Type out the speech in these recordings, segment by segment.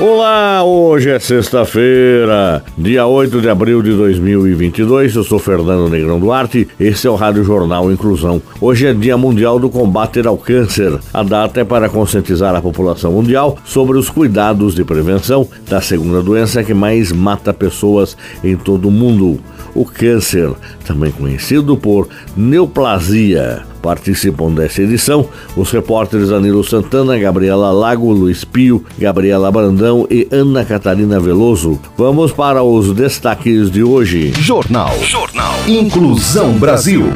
Olá, hoje é sexta-feira, dia 8 de abril de 2022. Eu sou Fernando Negrão Duarte. Esse é o Rádio Jornal Inclusão. Hoje é Dia Mundial do Combate ao Câncer. A data é para conscientizar a população mundial sobre os cuidados de prevenção da segunda doença que mais mata pessoas em todo o mundo, o câncer, também conhecido por neoplasia. Participam dessa edição os repórteres Danilo Santana, Gabriela Lago, Luiz Pio, Gabriela Brandão e Ana Catarina Veloso. Vamos para os destaques de hoje. Jornal. Jornal. Inclusão Brasil.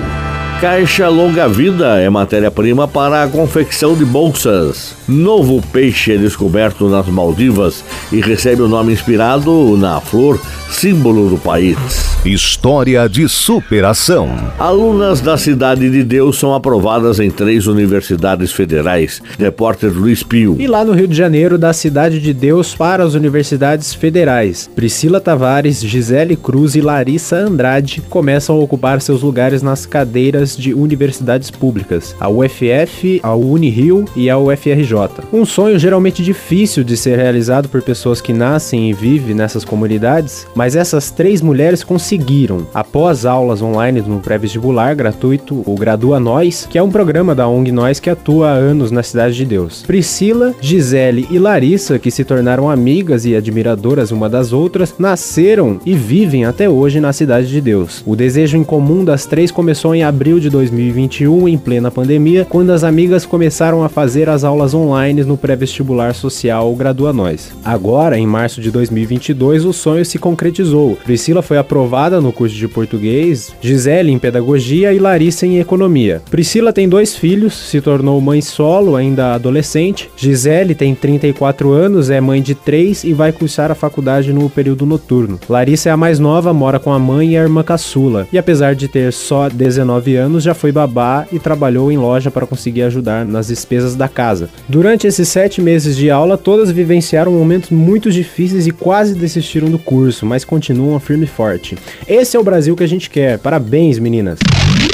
Caixa Longa Vida é matéria-prima para a confecção de bolsas. Novo peixe é descoberto nas Maldivas e recebe o nome inspirado na flor, símbolo do país. História de superação. Alunas da Cidade de Deus são aprovadas em três universidades federais. Repórter Luiz Pio. E lá no Rio de Janeiro, da Cidade de Deus para as universidades federais. Priscila Tavares, Gisele Cruz e Larissa Andrade começam a ocupar seus lugares nas cadeiras de universidades públicas, a UFF, a Unirio e a UFRJ. Um sonho geralmente difícil de ser realizado por pessoas que nascem e vivem nessas comunidades, mas essas três mulheres conseguiram conseguiram, após aulas online no pré-vestibular gratuito, o Gradua Nós, que é um programa da ONG Nós que atua há anos na Cidade de Deus. Priscila, Gisele e Larissa, que se tornaram amigas e admiradoras uma das outras, nasceram e vivem até hoje na Cidade de Deus. O desejo em comum das três começou em abril de 2021, em plena pandemia, quando as amigas começaram a fazer as aulas online no pré-vestibular social Gradua Nós. Agora, em março de 2022, o sonho se concretizou. Priscila foi aprovada aprovada no curso de português, Gisele em pedagogia e Larissa em economia. Priscila tem dois filhos, se tornou mãe solo ainda adolescente. Gisele tem 34 anos, é mãe de três e vai cursar a faculdade no período noturno. Larissa é a mais nova, mora com a mãe e a irmã caçula. E apesar de ter só 19 anos, já foi babá e trabalhou em loja para conseguir ajudar nas despesas da casa. Durante esses sete meses de aula, todas vivenciaram momentos muito difíceis e quase desistiram do curso, mas continuam firme e forte. Esse é o Brasil que a gente quer. Parabéns, meninas.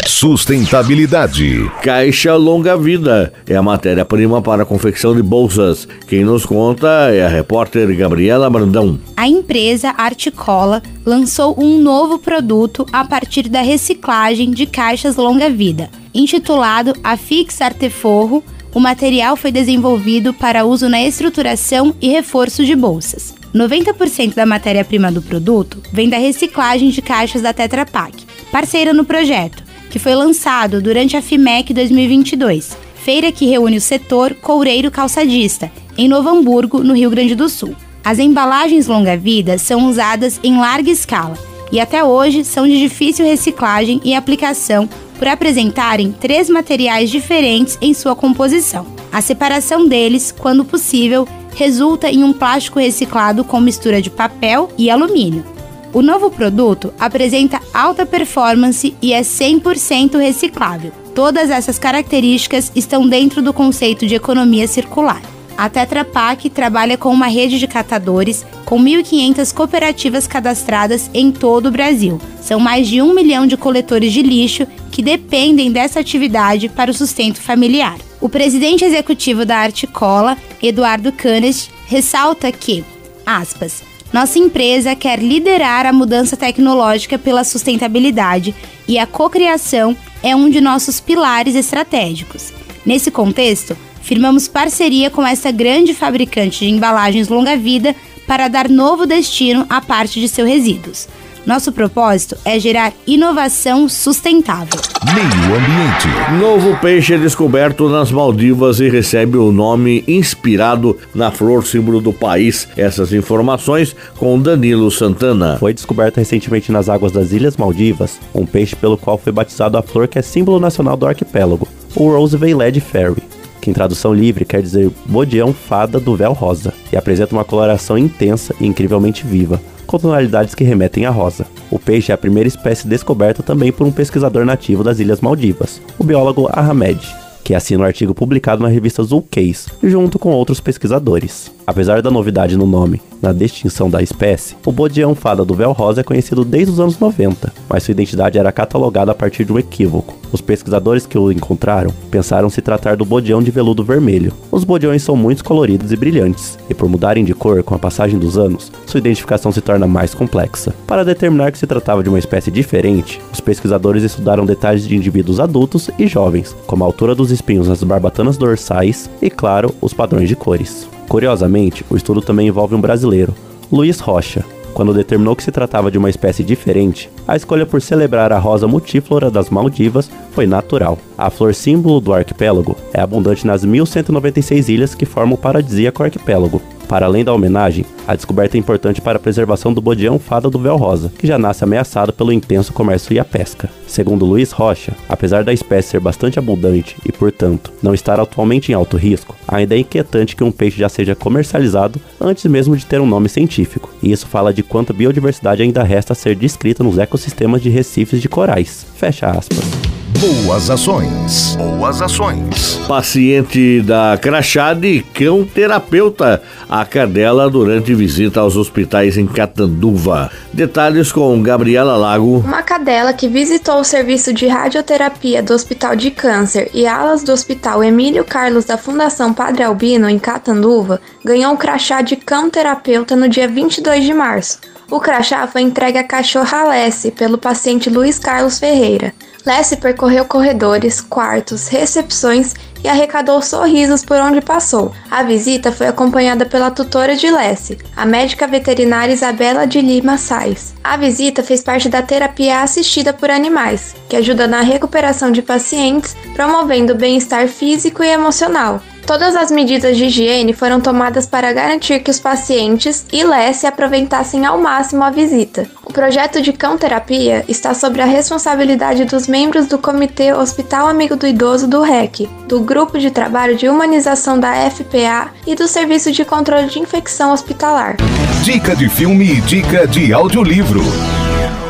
Sustentabilidade. Caixa Longa Vida é a matéria-prima para a confecção de bolsas. Quem nos conta é a repórter Gabriela Brandão. A empresa Articola lançou um novo produto a partir da reciclagem de caixas longa vida. Intitulado Afix Arteforro, o material foi desenvolvido para uso na estruturação e reforço de bolsas. 90% da matéria-prima do produto vem da reciclagem de caixas da Tetra Pak, parceira no projeto, que foi lançado durante a FIMEC 2022, feira que reúne o setor coureiro calçadista, em Novo Hamburgo, no Rio Grande do Sul. As embalagens longa-vida são usadas em larga escala e até hoje são de difícil reciclagem e aplicação por apresentarem três materiais diferentes em sua composição. A separação deles, quando possível, resulta em um plástico reciclado com mistura de papel e alumínio. O novo produto apresenta alta performance e é 100% reciclável. Todas essas características estão dentro do conceito de economia circular. A Tetra Pak trabalha com uma rede de catadores com 1.500 cooperativas cadastradas em todo o Brasil. São mais de um milhão de coletores de lixo que dependem dessa atividade para o sustento familiar. O presidente executivo da Articola, Eduardo Canes, ressalta que, aspas, nossa empresa quer liderar a mudança tecnológica pela sustentabilidade e a cocriação é um de nossos pilares estratégicos. Nesse contexto, firmamos parceria com essa grande fabricante de embalagens longa-vida para dar novo destino à parte de seus resíduos. Nosso propósito é gerar inovação sustentável. Meio Ambiente. Novo peixe é descoberto nas Maldivas e recebe o nome inspirado na flor símbolo do país. Essas informações com Danilo Santana. Foi descoberto recentemente nas águas das Ilhas Maldivas um peixe pelo qual foi batizado a flor que é símbolo nacional do arquipélago, o Roosevelt Led Fairy. Que em tradução livre quer dizer bodião fada do véu rosa, e apresenta uma coloração intensa e incrivelmente viva, com tonalidades que remetem a rosa. O peixe é a primeira espécie descoberta também por um pesquisador nativo das Ilhas Maldivas, o biólogo Ahmed, que assina o um artigo publicado na revista Zulcase, junto com outros pesquisadores. Apesar da novidade no nome, na distinção da espécie, o bodião fada do véu rosa é conhecido desde os anos 90, mas sua identidade era catalogada a partir de um equívoco. Os pesquisadores que o encontraram pensaram se tratar do bodião de veludo vermelho. Os bodiões são muito coloridos e brilhantes, e por mudarem de cor com a passagem dos anos, sua identificação se torna mais complexa. Para determinar que se tratava de uma espécie diferente, os pesquisadores estudaram detalhes de indivíduos adultos e jovens, como a altura dos espinhos nas barbatanas dorsais e, claro, os padrões de cores. Curiosamente, o estudo também envolve um brasileiro, Luiz Rocha. Quando determinou que se tratava de uma espécie diferente, a escolha por celebrar a rosa multíflora das Maldivas foi natural. A flor símbolo do arquipélago é abundante nas 1196 ilhas que formam o paradisíaco arquipélago, para além da homenagem, a descoberta é importante para a preservação do bodião fada do véu rosa, que já nasce ameaçado pelo intenso comércio e a pesca. Segundo Luiz Rocha, apesar da espécie ser bastante abundante e, portanto, não estar atualmente em alto risco, ainda é inquietante que um peixe já seja comercializado antes mesmo de ter um nome científico. E isso fala de quanta biodiversidade ainda resta a ser descrita nos ecossistemas de recifes de corais. Fecha aspas. Boas ações. Boas ações. Paciente da Crachá e cão terapeuta a cadela durante visita aos hospitais em Catanduva. Detalhes com Gabriela Lago. Uma cadela que visitou o serviço de radioterapia do Hospital de Câncer e alas do Hospital Emílio Carlos da Fundação Padre Albino em Catanduva ganhou um crachá de cão terapeuta no dia 22 de março. O crachá foi entregue à cachorra Alessi pelo paciente Luiz Carlos Ferreira. Lessie percorreu corredores, quartos, recepções e arrecadou sorrisos por onde passou. A visita foi acompanhada pela tutora de Lessie, a médica veterinária Isabela de Lima Sais. A visita fez parte da terapia assistida por animais, que ajuda na recuperação de pacientes, promovendo o bem-estar físico e emocional. Todas as medidas de higiene foram tomadas para garantir que os pacientes e Lessie aproveitassem ao máximo a visita. O projeto de cão terapia está sob a responsabilidade dos membros do Comitê Hospital Amigo do Idoso do REC, do Grupo de Trabalho de Humanização da FPA e do Serviço de Controle de Infecção Hospitalar. Dica de filme e dica de audiolivro.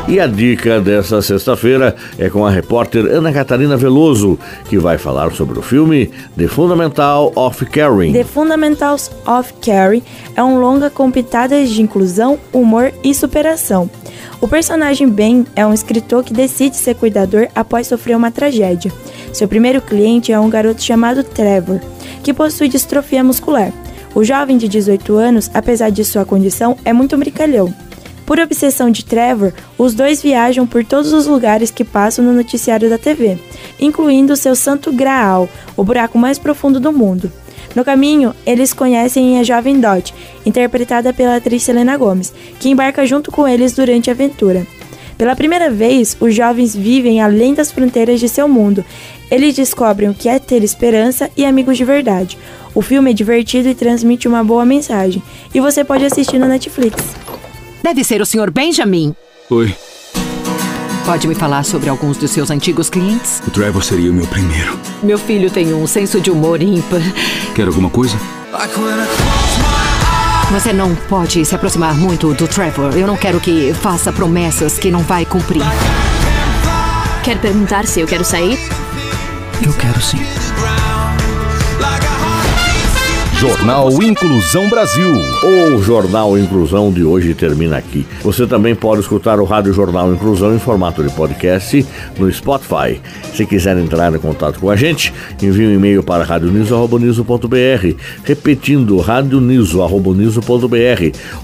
E a dica dessa sexta-feira é com a repórter Ana Catarina Veloso, que vai falar sobre o filme The Fundamental of Caring. The Fundamentals of Caring é um longa com pitadas de inclusão, humor e superação. O personagem Ben é um escritor que decide ser cuidador após sofrer uma tragédia. Seu primeiro cliente é um garoto chamado Trevor, que possui distrofia muscular. O jovem de 18 anos, apesar de sua condição, é muito brincalhão. Por obsessão de Trevor, os dois viajam por todos os lugares que passam no noticiário da TV, incluindo seu santo Graal, o buraco mais profundo do mundo. No caminho, eles conhecem a jovem Dot, interpretada pela atriz Selena Gomez, que embarca junto com eles durante a aventura. Pela primeira vez, os jovens vivem além das fronteiras de seu mundo. Eles descobrem o que é ter esperança e amigos de verdade. O filme é divertido e transmite uma boa mensagem, e você pode assistir no Netflix. Deve ser o Sr. Benjamin. Oi. Pode me falar sobre alguns dos seus antigos clientes? O Trevor seria o meu primeiro. Meu filho tem um senso de humor ímpar. Quer alguma coisa? Você não pode se aproximar muito do Trevor. Eu não quero que faça promessas que não vai cumprir. Quer perguntar se eu quero sair? Eu quero sim. Jornal Inclusão Brasil. O Jornal Inclusão de hoje termina aqui. Você também pode escutar o Rádio Jornal Inclusão em formato de podcast no Spotify. Se quiser entrar em contato com a gente, envie um e-mail para radioniso.br, repetindo radioniso.br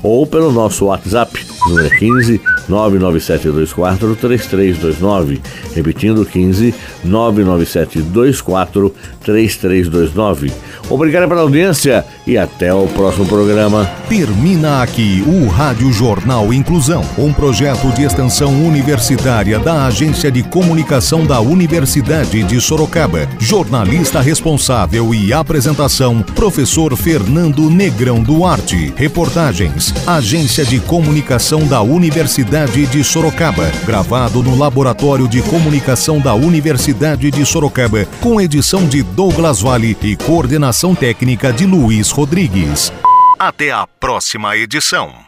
ou pelo nosso WhatsApp, número 15 99724 3329. Repetindo 15 99724 3329. Obrigado pela audiência e até o próximo programa. Termina aqui o Rádio Jornal Inclusão, um projeto de extensão universitária da Agência de Comunicação da Universidade de Sorocaba. Jornalista responsável e apresentação, professor Fernando Negrão Duarte. Reportagens, Agência de Comunicação da Universidade de Sorocaba. Gravado no Laboratório de Comunicação da Universidade de Sorocaba, com edição de Douglas Vale e coordenação técnica de Luiz Rodrigues. Até a próxima edição.